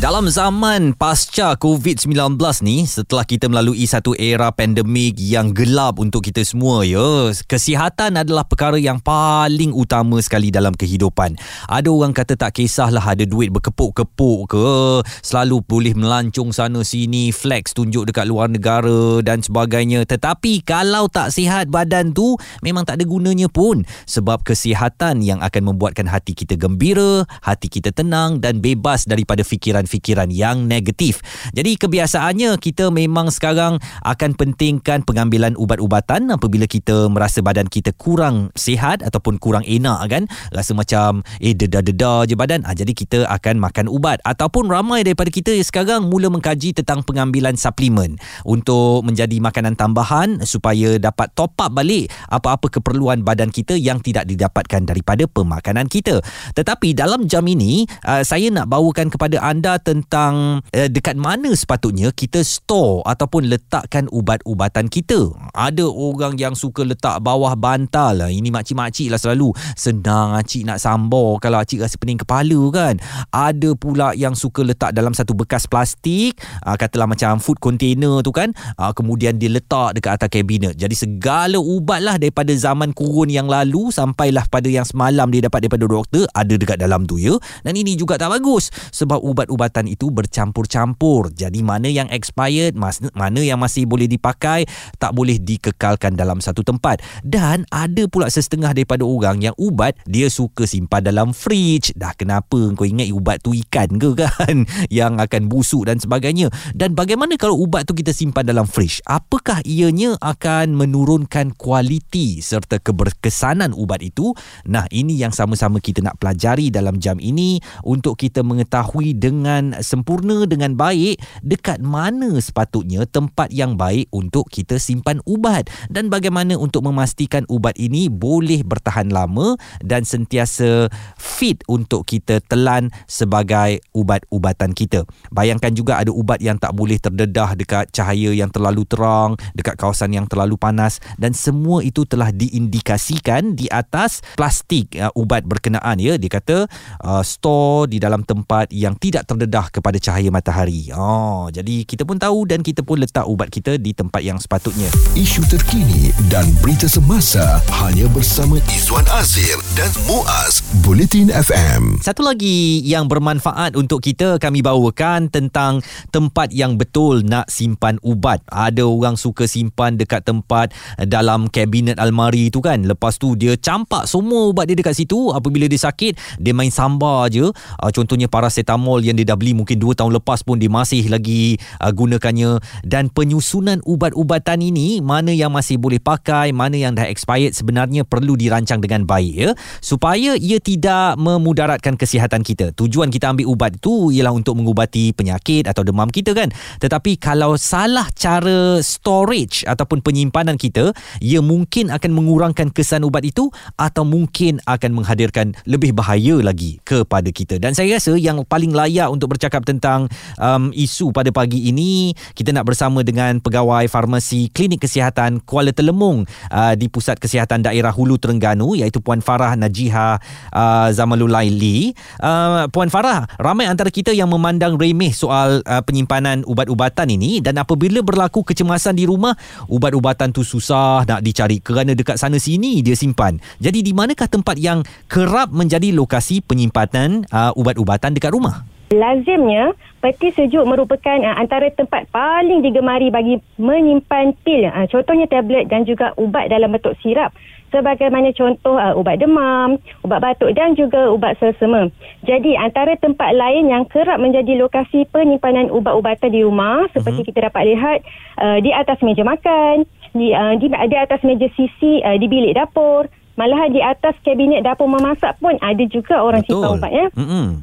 Dalam zaman pasca COVID-19 ni, setelah kita melalui satu era pandemik yang gelap untuk kita semua ya, kesihatan adalah perkara yang paling utama sekali dalam kehidupan. Ada orang kata tak kisahlah ada duit berkepuk-kepuk ke, selalu boleh melancung sana sini, flex tunjuk dekat luar negara dan sebagainya. Tetapi kalau tak sihat badan tu, memang tak ada gunanya pun. Sebab kesihatan yang akan membuatkan hati kita gembira, hati kita tenang dan bebas daripada fikiran fikiran yang negatif. Jadi kebiasaannya kita memang sekarang akan pentingkan pengambilan ubat-ubatan apabila kita merasa badan kita kurang sihat ataupun kurang enak kan. Rasa macam eh dedah-dedah je badan. Ha, jadi kita akan makan ubat. Ataupun ramai daripada kita sekarang mula mengkaji tentang pengambilan suplemen untuk menjadi makanan tambahan supaya dapat top up balik apa-apa keperluan badan kita yang tidak didapatkan daripada pemakanan kita. Tetapi dalam jam ini uh, saya nak bawakan kepada anda tentang uh, dekat mana sepatutnya kita store ataupun letakkan ubat-ubatan kita. Ada orang yang suka letak bawah bantal lah. Ini makcik-makcik lah selalu. Senang acik nak sambor kalau acik rasa pening kepala kan. Ada pula yang suka letak dalam satu bekas plastik. Uh, katalah macam food container tu kan. Uh, kemudian dia letak dekat atas kabinet. Jadi segala ubat lah daripada zaman kurun yang lalu sampailah pada yang semalam dia dapat daripada doktor ada dekat dalam tu ya. Dan ini juga tak bagus sebab ubat-ubatan perubatan itu bercampur-campur. Jadi mana yang expired, mana yang masih boleh dipakai, tak boleh dikekalkan dalam satu tempat. Dan ada pula setengah daripada orang yang ubat dia suka simpan dalam fridge. Dah kenapa kau ingat ubat tu ikan ke kan? Yang akan busuk dan sebagainya. Dan bagaimana kalau ubat tu kita simpan dalam fridge? Apakah ianya akan menurunkan kualiti serta keberkesanan ubat itu? Nah, ini yang sama-sama kita nak pelajari dalam jam ini untuk kita mengetahui dengan dengan sempurna dengan baik dekat mana sepatutnya tempat yang baik untuk kita simpan ubat dan bagaimana untuk memastikan ubat ini boleh bertahan lama dan sentiasa fit untuk kita telan sebagai ubat-ubatan kita. Bayangkan juga ada ubat yang tak boleh terdedah dekat cahaya yang terlalu terang, dekat kawasan yang terlalu panas dan semua itu telah diindikasikan di atas plastik uh, ubat berkenaan ya. Dia kata uh, store di dalam tempat yang tidak terdedah terdedah kepada cahaya matahari. Oh, jadi kita pun tahu dan kita pun letak ubat kita di tempat yang sepatutnya. Isu terkini dan berita semasa hanya bersama Izwan Azir dan Muaz Bulletin FM. Satu lagi yang bermanfaat untuk kita kami bawakan tentang tempat yang betul nak simpan ubat. Ada orang suka simpan dekat tempat dalam kabinet almari tu kan. Lepas tu dia campak semua ubat dia dekat situ. Apabila dia sakit, dia main sambar je. Ah, contohnya paracetamol yang dia dah beli mungkin 2 tahun lepas pun dia masih lagi uh, gunakannya. Dan penyusunan ubat-ubatan ini mana yang masih boleh pakai mana yang dah expired sebenarnya perlu dirancang dengan baik ya. Supaya ia tidak memudaratkan kesihatan kita. Tujuan kita ambil ubat itu ialah untuk mengubati penyakit atau demam kita kan? Tetapi kalau salah cara storage ataupun penyimpanan kita ia mungkin akan mengurangkan kesan ubat itu atau mungkin akan menghadirkan lebih bahaya lagi kepada kita. Dan saya rasa yang paling layak untuk bercakap tentang um, isu pada pagi ini. Kita nak bersama dengan pegawai farmasi klinik kesihatan Kuala Telemung uh, di Pusat Kesihatan Daerah Hulu Terengganu iaitu Puan Farah Najiha uh, Zamalulaili uh, Puan Farah ramai antara kita yang memandang remeh soal uh, penyimpanan ubat-ubatan ini dan apabila berlaku kecemasan di rumah ubat-ubatan tu susah nak dicari kerana dekat sana sini dia simpan. Jadi di manakah tempat yang kerap menjadi lokasi penyimpanan uh, ubat-ubatan dekat rumah Lazimnya, peti sejuk merupakan uh, antara tempat paling digemari bagi menyimpan pil. Uh, contohnya tablet dan juga ubat dalam bentuk sirap. Sebagaimana contoh uh, ubat demam, ubat batuk dan juga ubat selsema. Jadi antara tempat lain yang kerap menjadi lokasi penyimpanan ubat-ubatan di rumah seperti uh-huh. kita dapat lihat uh, di atas meja makan, di, uh, di, di atas meja sisi uh, di bilik dapur, malahan di atas kabinet dapur memasak pun ada juga orang simpan ubat ya. Uh-huh.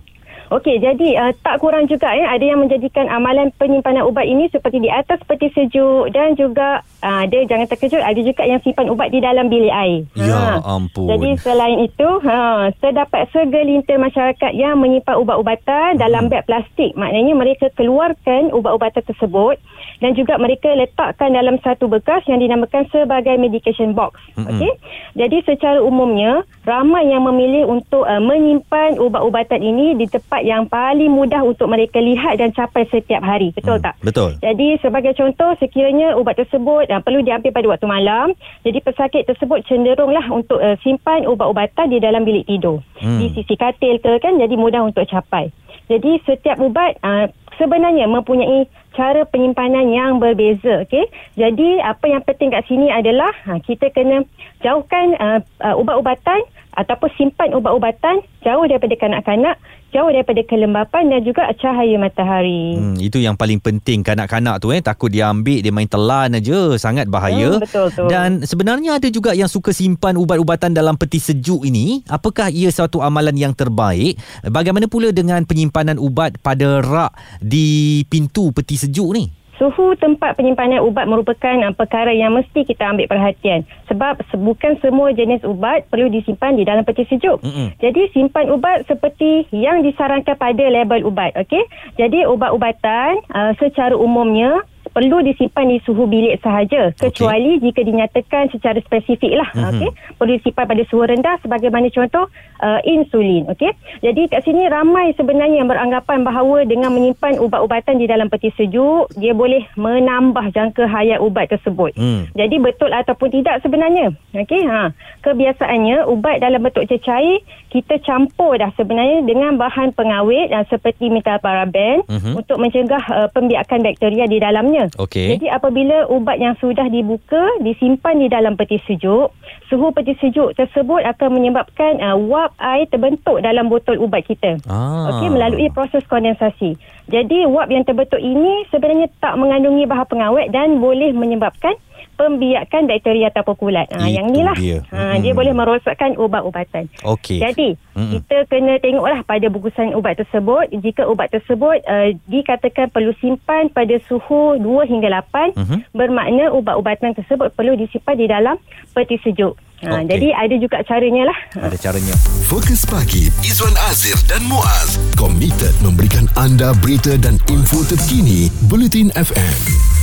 Okey, jadi uh, tak kurang juga ya ada yang menjadikan amalan penyimpanan ubat ini seperti di atas peti sejuk dan juga uh, ada jangan terkejut ada juga yang simpan ubat di dalam bilik air. Ya ampun. Jadi selain itu, ha terdapat segelintir masyarakat yang menyimpan ubat-ubatan dalam Hmm. beg plastik. Maknanya mereka keluarkan ubat-ubatan tersebut dan juga mereka letakkan dalam satu bekas yang dinamakan sebagai medication box. Okey. Jadi secara umumnya ramai yang memilih untuk uh, menyimpan ubat-ubatan ini di tempat yang paling mudah untuk mereka lihat dan capai setiap hari. Betul Hmm, tak? betul. Jadi sebagai contoh sekiranya ubat tersebut uh, perlu diambil pada waktu malam, jadi pesakit tersebut cenderunglah untuk uh, simpan ubat-ubatan di dalam bilik tidur. Hmm. Di sisi katil ke kan jadi mudah untuk capai. Jadi setiap ubat uh, sebenarnya mempunyai cara penyimpanan yang berbeza okey. Jadi apa yang penting kat sini adalah ha, kita kena jauhkan uh, uh, ubat-ubatan ataupun simpan ubat-ubatan jauh daripada kanak-kanak, jauh daripada kelembapan dan juga cahaya matahari. Hmm, itu yang paling penting kanak-kanak tu eh takut dia ambil dia main telan aja sangat bahaya. Hmm, betul tu. Dan sebenarnya ada juga yang suka simpan ubat-ubatan dalam peti sejuk ini. Apakah ia satu amalan yang terbaik? Bagaimana pula dengan penyimpanan ubat pada rak di pintu peti sejuk ni? Suhu tempat penyimpanan ubat merupakan uh, perkara yang mesti kita ambil perhatian sebab se- bukan semua jenis ubat perlu disimpan di dalam peti sejuk. Mm-mm. Jadi simpan ubat seperti yang disarankan pada label ubat, okey? Jadi ubat-ubatan uh, secara umumnya perlu disimpan di suhu bilik sahaja. Kecuali jika dinyatakan secara spesifik lah Mhm. okey? Perlu disimpan pada suhu rendah sebagaimana contoh uh, insulin okey? Jadi kat sini ramai sebenarnya yang beranggapan bahawa dengan menyimpan ubat-ubatan di dalam peti sejuk dia boleh menambah jangka hayat ubat tersebut. Hmm. jadi betul ataupun tidak sebenarnya okey? Ha. Kebiasaannya ubat dalam bentuk cecair kita campur dah sebenarnya dengan bahan pengawet uh, seperti metaparaben Mhm. untuk mencegah uh, pembiakan bakteria di dalamnya Okey. jadi apabila ubat yang sudah dibuka disimpan di dalam peti sejuk, suhu peti sejuk tersebut akan menyebabkan uh, wap air terbentuk dalam botol ubat kita. Ah. Okey melalui proses kondensasi. Jadi wap yang terbentuk ini sebenarnya tak mengandungi bahan pengawet dan boleh menyebabkan pembiakan bakteria ataupun kulat. Ha, Itu yang inilah. dia. Ha, Mm-mm. dia boleh merosakkan ubat-ubatan. Okey. Jadi Mm-mm. kita kena tengoklah pada bungkusan ubat tersebut jika ubat tersebut uh, dikatakan perlu simpan pada suhu 2 hingga 8 Mhm. bermakna ubat-ubatan tersebut perlu disimpan di dalam peti sejuk. Ha, Okey. Jadi ada juga caranya lah. Ada caranya. Fokus pagi Izwan Azir dan Muaz komited memberikan anda berita dan info terkini Bulletin FM.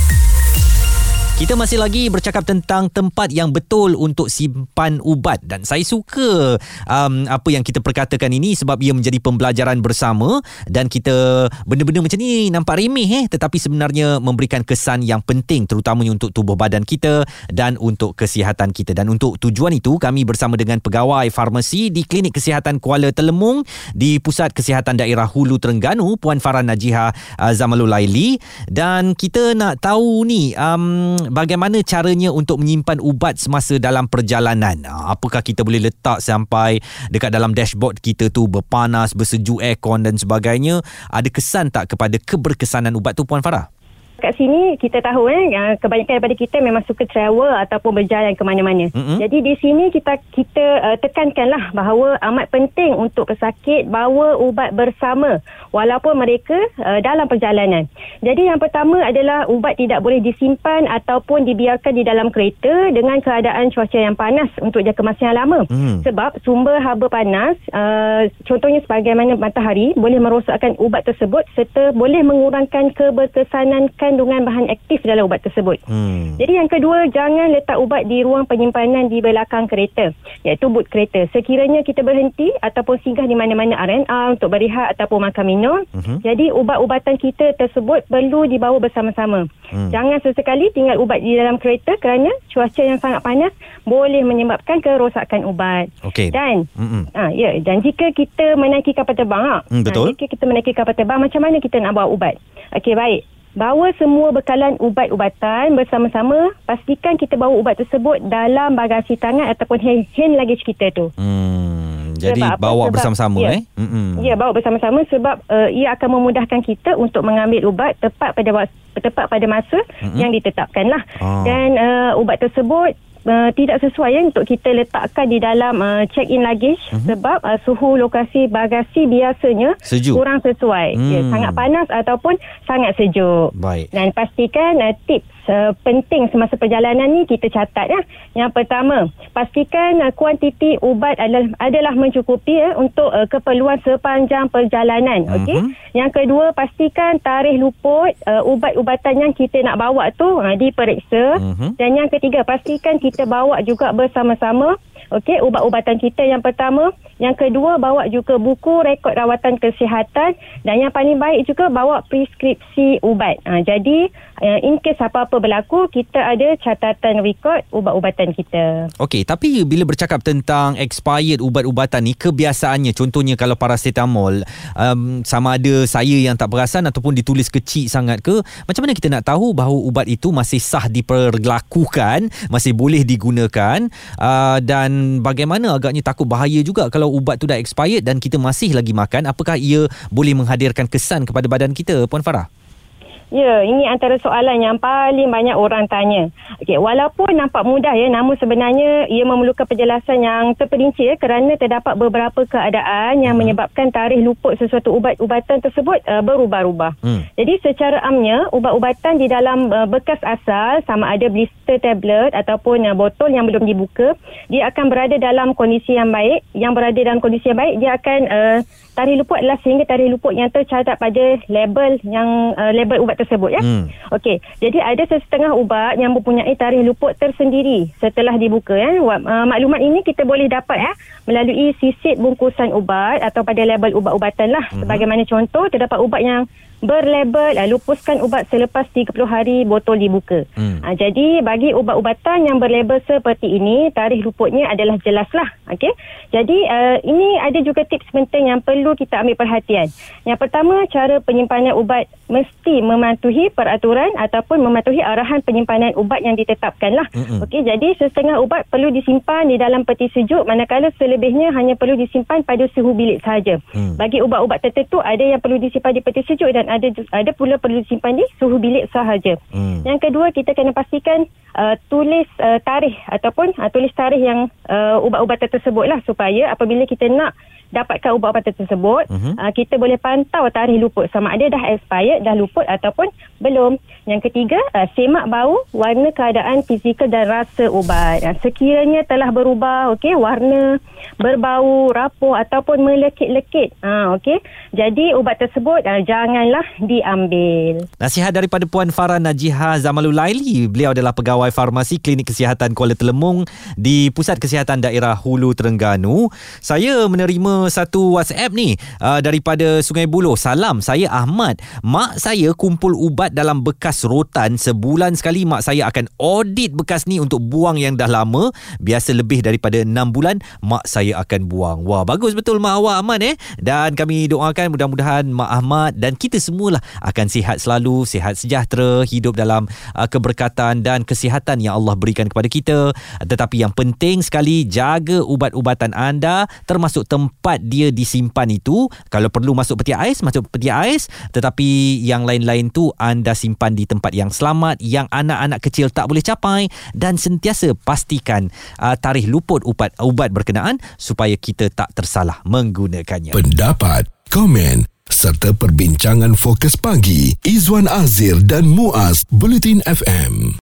Kita masih lagi bercakap tentang tempat yang betul untuk simpan ubat. Dan saya suka um, apa yang kita perkatakan ini sebab ia menjadi pembelajaran bersama. Dan kita benda-benda macam ni nampak remeh eh? Tetapi sebenarnya memberikan kesan yang penting terutamanya untuk tubuh badan kita dan untuk kesihatan kita. Dan untuk tujuan itu kami bersama dengan pegawai farmasi di Klinik Kesihatan Kuala Telemung di Pusat Kesihatan Daerah Hulu Terengganu Puan Farah Najiha uh, Zamalul Laili dan kita nak tahu ni um, bagaimana caranya untuk menyimpan ubat semasa dalam perjalanan. Ah, Apakah kita boleh letak sampai dekat dalam dashboard kita tu berpanas, bersejuk aircon dan sebagainya? Ada kesan tak kepada keberkesanan ubat tu Puan Farah? Kat sini kita tahu eh uh, kebanyakan daripada kita memang suka travel ataupun berjalan ke mana-mana. Mm-mm. Jadi di sini kita kita uh, tekankanlah bahawa amat penting untuk pesakit bawa ubat bersama walaupun mereka uh, dalam perjalanan. Jadi yang pertama adalah ubat tidak boleh disimpan ataupun dibiarkan di dalam kereta dengan keadaan cuaca yang panas untuk jangka masa yang lama. Hmm. Sebab sumber haba panas uh, contohnya sebagaimana matahari boleh merosakkan ubat tersebut serta boleh mengurangkan keberkesanan kandungan bahan aktif dalam ubat tersebut. Hmm. Jadi yang kedua, jangan letak ubat di ruang penyimpanan di belakang kereta, iaitu boot kereta. Sekiranya kita berhenti ataupun singgah di mana-mana R&R untuk berehat ataupun makan minum, Mhm. jadi ubat-ubatan kita tersebut perlu dibawa bersama-sama. Hmm. Jangan sesekali tinggal ubat di dalam kereta kerana cuaca yang sangat panas boleh menyebabkan kerosakan ubat. Okey. Dan Mm-mm. Ah ya dan jika kita menaiki kapal terbang. Hmm, betul. Ah, jika kita menaiki kapal terbang macam mana kita nak bawa ubat? Okey baik. Bawa semua bekalan ubat-ubatan bersama-sama. Pastikan kita bawa ubat tersebut dalam bagasi tangan ataupun hand, hand luggage kita tu. Hmm. Jadi Sebab bawa bersama-sama ya. eh. Mm-mm. Ya, bawa bersama-sama sebab uh, ia akan memudahkan kita untuk mengambil ubat tepat pada tepat pada masa Mm-mm. yang ditetapkan lah. Ah. Dan uh, ubat tersebut uh, tidak sesuai ya, untuk kita letakkan di dalam uh, check-in luggage uh-huh. sebab uh, suhu lokasi bagasi biasanya Sejuk. kurang sesuai. Hmm. Ya, sangat panas ataupun sangat sejuk. Baik. Dan pastikan uh, tips uh, penting semasa perjalanan ni kita catat ya. Yang pertama, pastikan uh, kuantiti ubat adalah adalah mencukupi ya untuk uh, keperluan sepanjang perjalanan. Okey. Mhm. Yang kedua, pastikan tarikh luput uh, ubat-ubatan yang kita nak bawa tu uh, diperiksa. Mhm. Dan yang ketiga, pastikan kita bawa juga bersama-sama Okey, ubat-ubatan kita yang pertama. Yang kedua, bawa juga buku rekod rawatan kesihatan. Dan yang paling baik juga, bawa preskripsi ubat. Ha, jadi, uh, in case apa-apa berlaku, kita ada catatan rekod ubat-ubatan kita. Okey, tapi bila bercakap tentang expired ubat-ubatan ni, kebiasaannya contohnya kalau paracetamol, um, sama ada saya yang tak perasan ataupun ditulis kecil sangat ke, macam mana kita nak tahu bahawa ubat itu masih sah diperlakukan, masih boleh digunakan uh, dan bagaimana agaknya takut bahaya juga kalau ubat tu dah expired dan kita masih lagi makan, apakah ia boleh menghadirkan kesan kepada badan kita, Puan Farah? Ya, ini antara soalan yang paling banyak orang tanya. Okey, walaupun nampak mudah ya, namun sebenarnya ia memerlukan penjelasan yang terperinci ya kerana terdapat beberapa keadaan yang menyebabkan tarikh luput sesuatu ubat-ubatan tersebut uh, berubah-ubah. Hmm. Jadi secara amnya ubat-ubatan di dalam uh, bekas asal sama ada blister tablet ataupun uh, botol yang belum dibuka, dia akan berada dalam kondisi yang baik. Yang berada dalam kondisi yang baik, dia akan uh, tarikh luput adalah sehingga tarikh luput yang tercatat pada label yang uh, label ubat tersebut ya. Hmm. Okey, jadi ada sesetengah ubat yang mempunyai tarikh luput tersendiri setelah dibuka ya. Uh, maklumat ini kita boleh dapat ya melalui sisit bungkusan ubat atau pada label ubat-ubatan lah. Mhm. Sebagaimana contoh terdapat ubat yang berlabel uh, lupuskan ubat selepas 30 hari botol dibuka. Hmm. Ha, jadi bagi ubat-ubatan yang berlabel seperti ini tarikh luputnya adalah jelas lah. Okey. Jadi uh, ini ada juga tips penting yang perlu kita ambil perhatian. Yang pertama cara penyimpanan ubat mesti mematuhi peraturan ataupun mematuhi arahan penyimpanan ubat yang ditetapkan lah. Mm-mm. Okey. Jadi setengah ubat perlu disimpan di dalam peti sejuk manakala selebihnya hanya perlu disimpan pada suhu bilik sahaja. Hmm. Bagi ubat-ubat tertentu ada yang perlu disimpan di peti sejuk dan ada ju- ada pula perlu disimpan di suhu bilik sahaja. Hmm. Yang kedua kita kena pastikan uh, tulis uh, tarikh ataupun uh, tulis tarikh yang uh, ubat-ubatan tersebut lah supaya apabila kita nak dapatkan ubat-ubatan tersebut Mhm. uh, kita boleh pantau tarikh luput sama ada dah expired dah luput ataupun belum. Yang ketiga uh, semak bau, warna keadaan fizikal dan rasa ubat. Uh, sekiranya telah berubah okey warna, berbau, rapuh ataupun melekit-lekit. Uh, okey. Jadi ubat tersebut uh, janganlah diambil. Nasihat daripada Puan Farah Najihah Zamalul Laili. Beliau adalah pegawai farmasi Klinik Kesihatan Kuala Telemung di Pusat Kesihatan Daerah Hulu Terengganu. Saya menerima satu WhatsApp ni uh, daripada Sungai Buloh. Salam, saya Ahmad. Mak saya kumpul ubat dalam bekas rotan. Sebulan sekali mak saya akan audit bekas ni untuk buang yang dah lama. Biasa lebih daripada 6 bulan, mak saya akan buang. Wah, bagus betul mak awak Ahmad eh. Dan kami doakan mudah-mudahan mak Ahmad dan kita semualah akan sihat selalu, sihat sejahtera, hidup dalam uh, keberkatan dan kesihatan yang Allah berikan kepada kita. Tetapi yang penting sekali jaga ubat-ubatan anda termasuk tempat dia disimpan itu. Kalau perlu masuk peti ais, masuk peti ais. Tetapi yang lain-lain tu anda simpan di tempat yang selamat yang anak-anak kecil tak boleh capai dan sentiasa pastikan uh, tarikh luput ubat ubat berkenaan supaya kita tak tersalah menggunakannya. Pendapat, komen serta perbincangan fokus pagi Izwan Azir dan Muaz Bulletin FM.